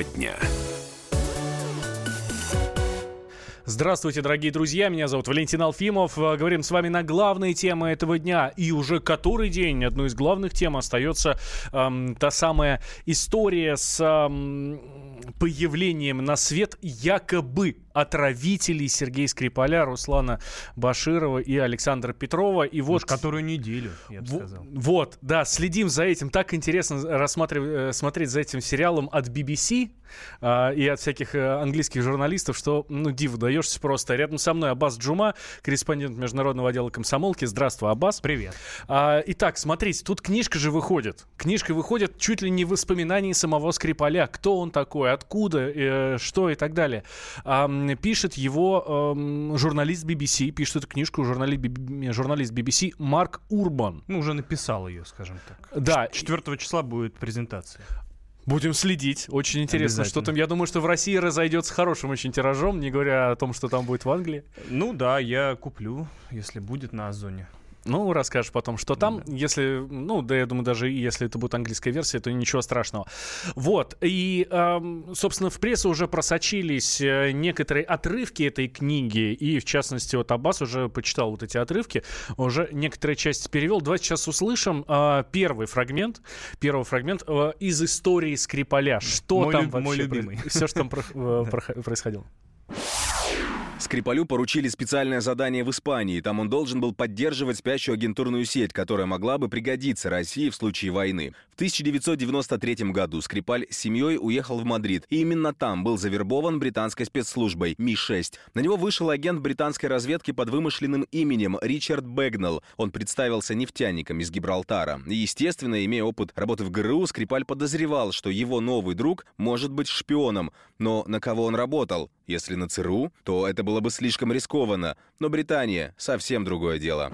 Тема дня. Здравствуйте, дорогие друзья, меня зовут Валентин Алфимов. Э, говорим с вами на главные темы этого дня. И уже который день одной из главных тем остается эм, та самая история с эм, появлением на свет якобы отравителей Сергея Скрипаля, Руслана Баширова и Александра Петрова. И вот... Которую неделю, я бы сказал. Вот, да, следим за этим. Так интересно рассматривать, э, смотреть за этим сериалом от BBC э, и от всяких э, английских журналистов, что, ну, диву даешься просто. Рядом со мной Аббас Джума, корреспондент Международного отдела комсомолки. Здравствуй, Аббас. Привет. А, итак, смотрите, тут книжка же выходит. Книжка выходит чуть ли не в воспоминании самого Скрипаля. Кто он такой, откуда, э, что и так далее. А, пишет его э, журналист BBC, пишет эту книжку журналист, журналист BBC Марк Урбан. Ну, уже написал ее, скажем так. Да. 4 числа будет презентация. Будем следить. Очень интересно, что там. Я думаю, что в России разойдется хорошим очень тиражом, не говоря о том, что там будет в Англии. Ну да, я куплю, если будет на Озоне. Ну, расскажешь потом, что там. Да. Если, ну, да, я думаю, даже если это будет английская версия, то ничего страшного. Вот. И, эм, собственно, в прессу уже просочились э, некоторые отрывки этой книги. И, в частности, вот Аббас уже почитал вот эти отрывки. Уже некоторые части перевел. Давайте сейчас услышим э, первый фрагмент. Первый фрагмент э, из истории Скрипаля. Что мой там люб, вообще? Мой любимый. Все, что там происходило. Скрипалю поручили специальное задание в Испании. Там он должен был поддерживать спящую агентурную сеть, которая могла бы пригодиться России в случае войны. В 1993 году Скрипаль с семьей уехал в Мадрид. И именно там был завербован британской спецслужбой Ми-6. На него вышел агент британской разведки под вымышленным именем Ричард Бэгнелл. Он представился нефтяником из Гибралтара. И, естественно, имея опыт работы в ГРУ, Скрипаль подозревал, что его новый друг может быть шпионом. Но на кого он работал? Если на ЦРУ, то это было бы слишком рискованно. Но Британия — совсем другое дело.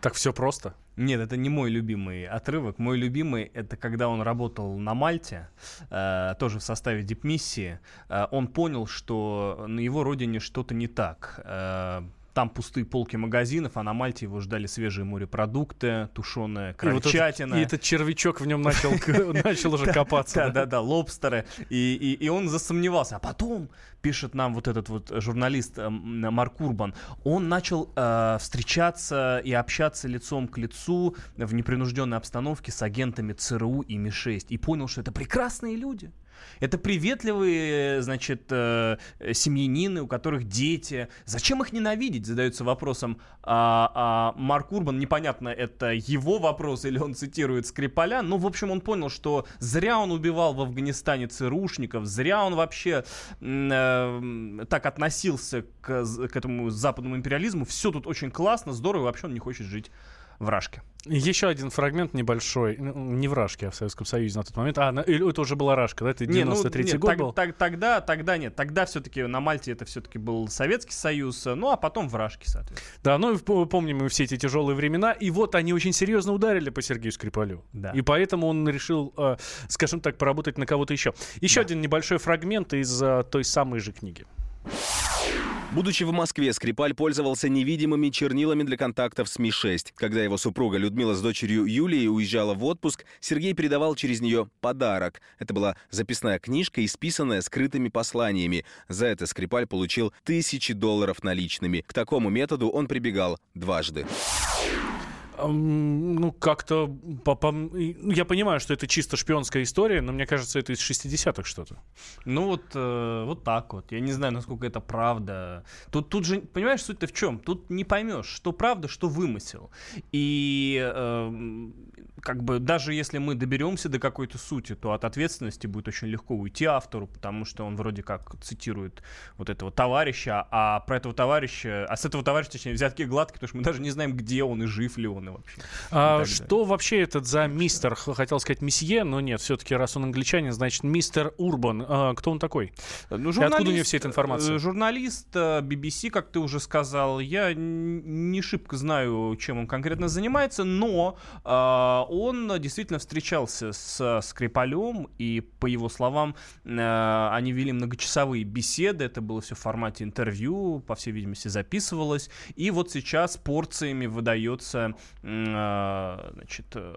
Так все просто? Нет, это не мой любимый отрывок. Мой любимый — это когда он работал на Мальте, э, тоже в составе дипмиссии. Э, он понял, что на его родине что-то не так. Э, там пустые полки магазинов, а на Мальте его ждали свежие морепродукты, тушеная крольчатина. И, вот этот, и этот червячок в нем начал, начал уже копаться. Да, да, да, лобстеры. И, и, и он засомневался. А потом, пишет нам вот этот вот журналист э, Марк Урбан, он начал э, встречаться и общаться лицом к лицу в непринужденной обстановке с агентами ЦРУ и Ми-6. И понял, что это прекрасные люди. Это приветливые, значит, э, семьянины, у которых дети. Зачем их ненавидеть, задается вопросом. А, а Марк Урбан, непонятно, это его вопрос или он цитирует Скрипаля. Ну, в общем, он понял, что зря он убивал в Афганистане ЦРУшников, зря он вообще э, так относился к, к этому западному империализму. Все тут очень классно, здорово, и вообще он не хочет жить в Рашке. Еще один фрагмент небольшой, ну, не в Рашке, а в Советском Союзе на тот момент. А, или это уже была Рашка, да? Это 93-й ну, год так, был? Так, тогда, тогда нет. Тогда все-таки на Мальте это все-таки был Советский Союз, ну а потом в Рашке, соответственно. Да, ну и помним мы все эти тяжелые времена. И вот они очень серьезно ударили по Сергею Скрипалю. Да. И поэтому он решил, э, скажем так, поработать на кого-то еще. Еще да. один небольшой фрагмент из э, той самой же книги. Будучи в Москве, Скрипаль пользовался невидимыми чернилами для контактов с Ми-6. Когда его супруга Людмила с дочерью Юлией уезжала в отпуск, Сергей передавал через нее подарок. Это была записная книжка, исписанная скрытыми посланиями. За это Скрипаль получил тысячи долларов наличными. К такому методу он прибегал дважды. Ну, как-то... Ну, я понимаю, что это чисто шпионская история, но мне кажется, это из 60-х что-то. Ну, вот, э, вот так вот. Я не знаю, насколько это правда. Тут, тут же, понимаешь, суть-то в чем? Тут не поймешь, что правда, что вымысел. И э, как бы даже если мы доберемся до какой-то сути, то от ответственности будет очень легко уйти автору, потому что он вроде как цитирует вот этого товарища, а про этого товарища, а с этого товарища, точнее, взятки гладкие, потому что мы даже не знаем, где он и жив ли он и вообще. А и что далее. вообще этот за мистер? Хотел сказать месье, но нет, все-таки раз он англичанин, значит мистер Урбан. А, кто он такой? Ну, журналист, и откуда у него вся эта информация? Э, журналист BBC, э, как ты уже сказал, я не шибко знаю, чем он конкретно занимается, но а, он действительно встречался с Скрипалем, и, по его словам, э, они вели многочасовые беседы, это было все в формате интервью, по всей видимости, записывалось, и вот сейчас порциями выдается, э, значит, э,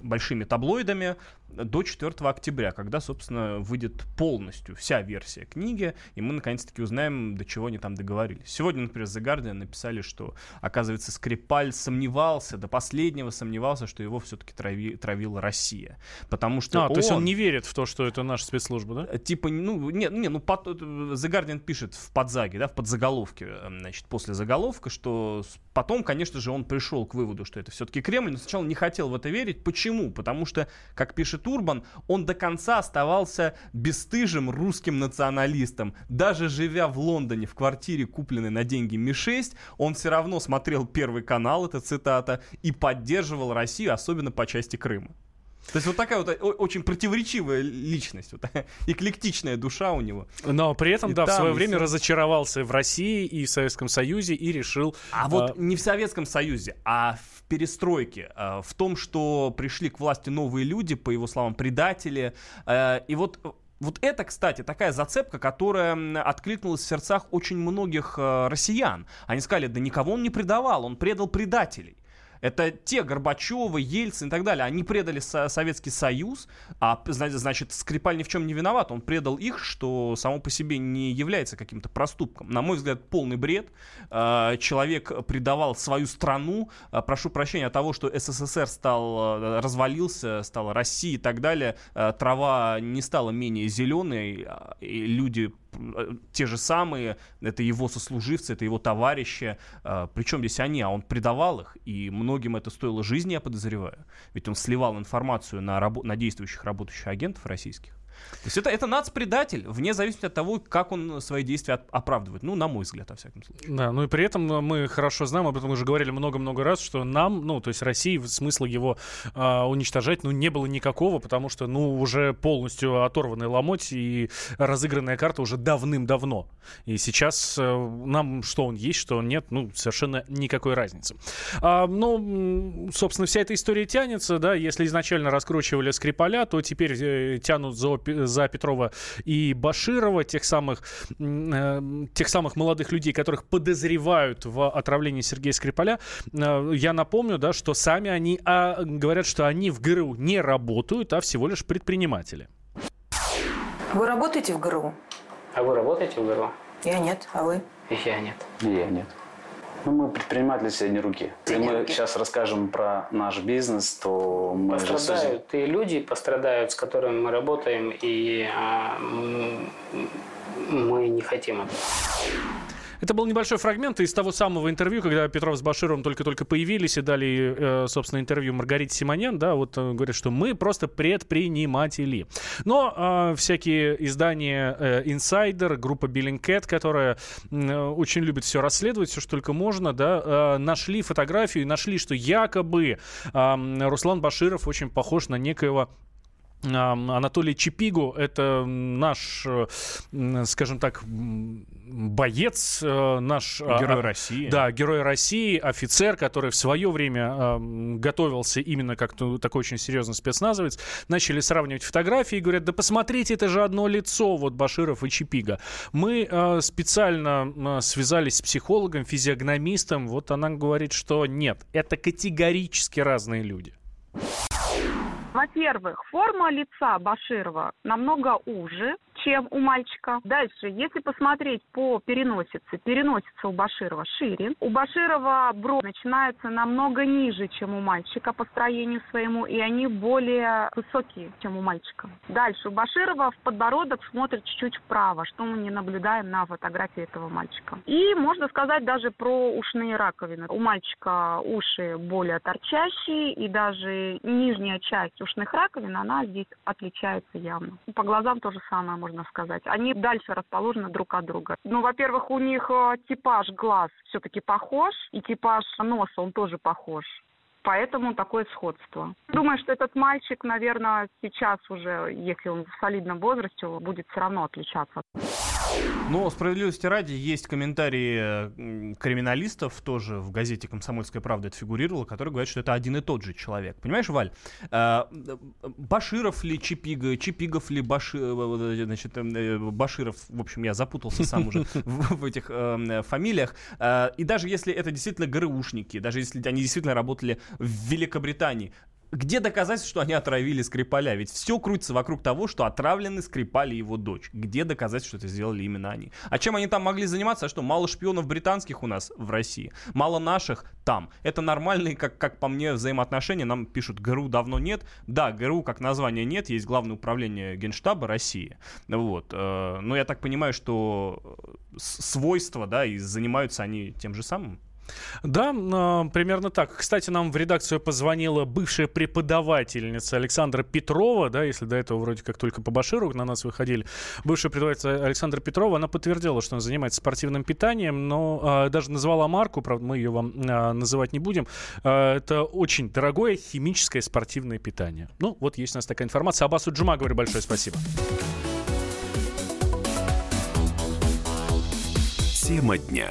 большими таблоидами до 4 октября, когда, собственно, выйдет полностью вся версия книги, и мы наконец-таки узнаем, до чего они там договорились. Сегодня, например, The Guardian написали, что, оказывается, Скрипаль сомневался, до последнего сомневался, что его все-таки трави, травила Россия. Потому что а, он... то есть он не верит в то, что это наша спецслужба, да? Э, типа, ну, не, не ну, под, The Guardian пишет в подзаге, да, в подзаголовке, э, значит, после заголовка, что потом, конечно же, он пришел к выводу, что это все-таки Кремль, но сначала не хотел в это верить. Почему? Потому что, как пишет Урбан, он до конца оставался бесстыжим русским националистом. Даже живя в Лондоне в квартире, купленной на деньги Ми-6, он все равно смотрел Первый канал, это цитата, и поддерживал Россию, особенно по части Крыма. То есть вот такая вот очень противоречивая личность, вот эклектичная душа у него. Но при этом, и да, в свое время все... разочаровался в России и в Советском Союзе и решил... А, а вот не в Советском Союзе, а в перестройке, а, в том, что пришли к власти новые люди, по его словам, предатели. А, и вот вот это, кстати, такая зацепка, которая откликнулась в сердцах очень многих э, россиян. Они сказали, да никого он не предавал, он предал предателей. Это те Горбачевы, Ельцин и так далее. Они предали Советский Союз, а значит, Скрипаль ни в чем не виноват. Он предал их, что само по себе не является каким-то проступком. На мой взгляд, полный бред. А, человек предавал свою страну. А, прошу прощения от того, что СССР стал, а, развалился, стала Россия и так далее. Трава не стала менее зеленой, и люди те же самые, это его сослуживцы, это его товарищи. Э, Причем здесь они, а он предавал их, и многим это стоило жизни, я подозреваю. Ведь он сливал информацию на, рабо- на действующих работающих агентов российских. То есть это, это нацпредатель, вне зависимости от того, как он свои действия оправдывает. Ну, на мой взгляд, во всяком случае. Да, ну и при этом мы хорошо знаем, об этом уже говорили много-много раз, что нам, ну, то есть России, смысла его э, уничтожать, ну, не было никакого, потому что, ну, уже полностью оторванный ломоть и разыгранная карта уже давным-давно. И сейчас э, нам что он есть, что он нет, ну, совершенно никакой разницы. А, ну, собственно, вся эта история тянется, да, если изначально раскручивали Скрипаля, то теперь э, тянут за за Петрова и Баширова, тех самых, э, тех самых молодых людей, которых подозревают в отравлении Сергея Скрипаля. Э, я напомню, да, что сами они а, говорят, что они в ГРУ не работают, а всего лишь предприниматели. Вы работаете в ГРУ? А вы работаете в ГРУ? Я нет, а вы? Я нет. Я нет. Ну, мы предприниматели средней руки. Если мы сейчас расскажем про наш бизнес, то мы Пострадают и люди пострадают, с которыми мы работаем, и а, мы не хотим этого. Это был небольшой фрагмент из того самого интервью, когда Петров с Башировым только-только появились и дали, э, собственно, интервью Маргарите Симонян, да, вот э, говорят, что мы просто предприниматели. Но э, всякие издания Insider, группа Billingcat, которая очень любит все расследовать, все, что только можно, да, нашли фотографию и нашли, что якобы Руслан Баширов очень похож на некоего Анатолий Чипигу — это наш, э, скажем так, боец, э, наш... А, герой а, России. Да, герой России, офицер, который в свое время готовился именно как такой очень серьезный спецназовец. Начали сравнивать фотографии и говорят, да посмотрите, это же одно лицо, вот Баширов и Чипига. Мы э, специально связались с психологом, физиогномистом, вот она говорит, что нет, это категорически разные люди. Во-первых, форма лица Баширова намного уже, чем у мальчика. Дальше, если посмотреть по переносице, переносица у Баширова шире. У Баширова бровь начинается намного ниже, чем у мальчика по строению своему, и они более высокие, чем у мальчика. Дальше, у Баширова в подбородок смотрит чуть-чуть вправо, что мы не наблюдаем на фотографии этого мальчика. И можно сказать даже про ушные раковины. У мальчика уши более торчащие, и даже нижняя часть ушных раковин, она здесь отличается явно. По глазам то же самое можно сказать. Они дальше расположены друг от друга. Ну, во-первых, у них э, типаж глаз все-таки похож, и типаж носа, он тоже похож. Поэтому такое сходство. Думаю, что этот мальчик, наверное, сейчас уже, если он в солидном возрасте, будет все равно отличаться. Но справедливости ради есть комментарии криминалистов, тоже в газете «Комсомольская правда» это фигурировало, которые говорят, что это один и тот же человек. Понимаешь, Валь? А, Баширов ли Чипига, Чипигов ли Баши, э, значит, э, Баширов, в общем, я запутался сам уже в этих э, фамилиях. А, и даже если это действительно ГРУшники, даже если они действительно работали в Великобритании, где доказательства, что они отравили Скрипаля? Ведь все крутится вокруг того, что отравлены Скрипаль и его дочь. Где доказательства, что это сделали именно они? А чем они там могли заниматься? А что, мало шпионов британских у нас в России? Мало наших там? Это нормальные, как, как по мне, взаимоотношения. Нам пишут, ГРУ давно нет. Да, ГРУ как название нет, есть Главное управление Генштаба России. Вот. Э, но я так понимаю, что свойства, да, и занимаются они тем же самым. Да, э, примерно так. Кстати, нам в редакцию позвонила бывшая преподавательница Александра Петрова, да, если до этого вроде как только по Баширу на нас выходили. Бывшая преподавательница Александра Петрова, она подтвердила, что она занимается спортивным питанием, но э, даже назвала марку, правда, мы ее вам э, называть не будем. Э, это очень дорогое химическое спортивное питание. Ну, вот есть у нас такая информация. Абасу Джума, говорю большое спасибо. Тема дня.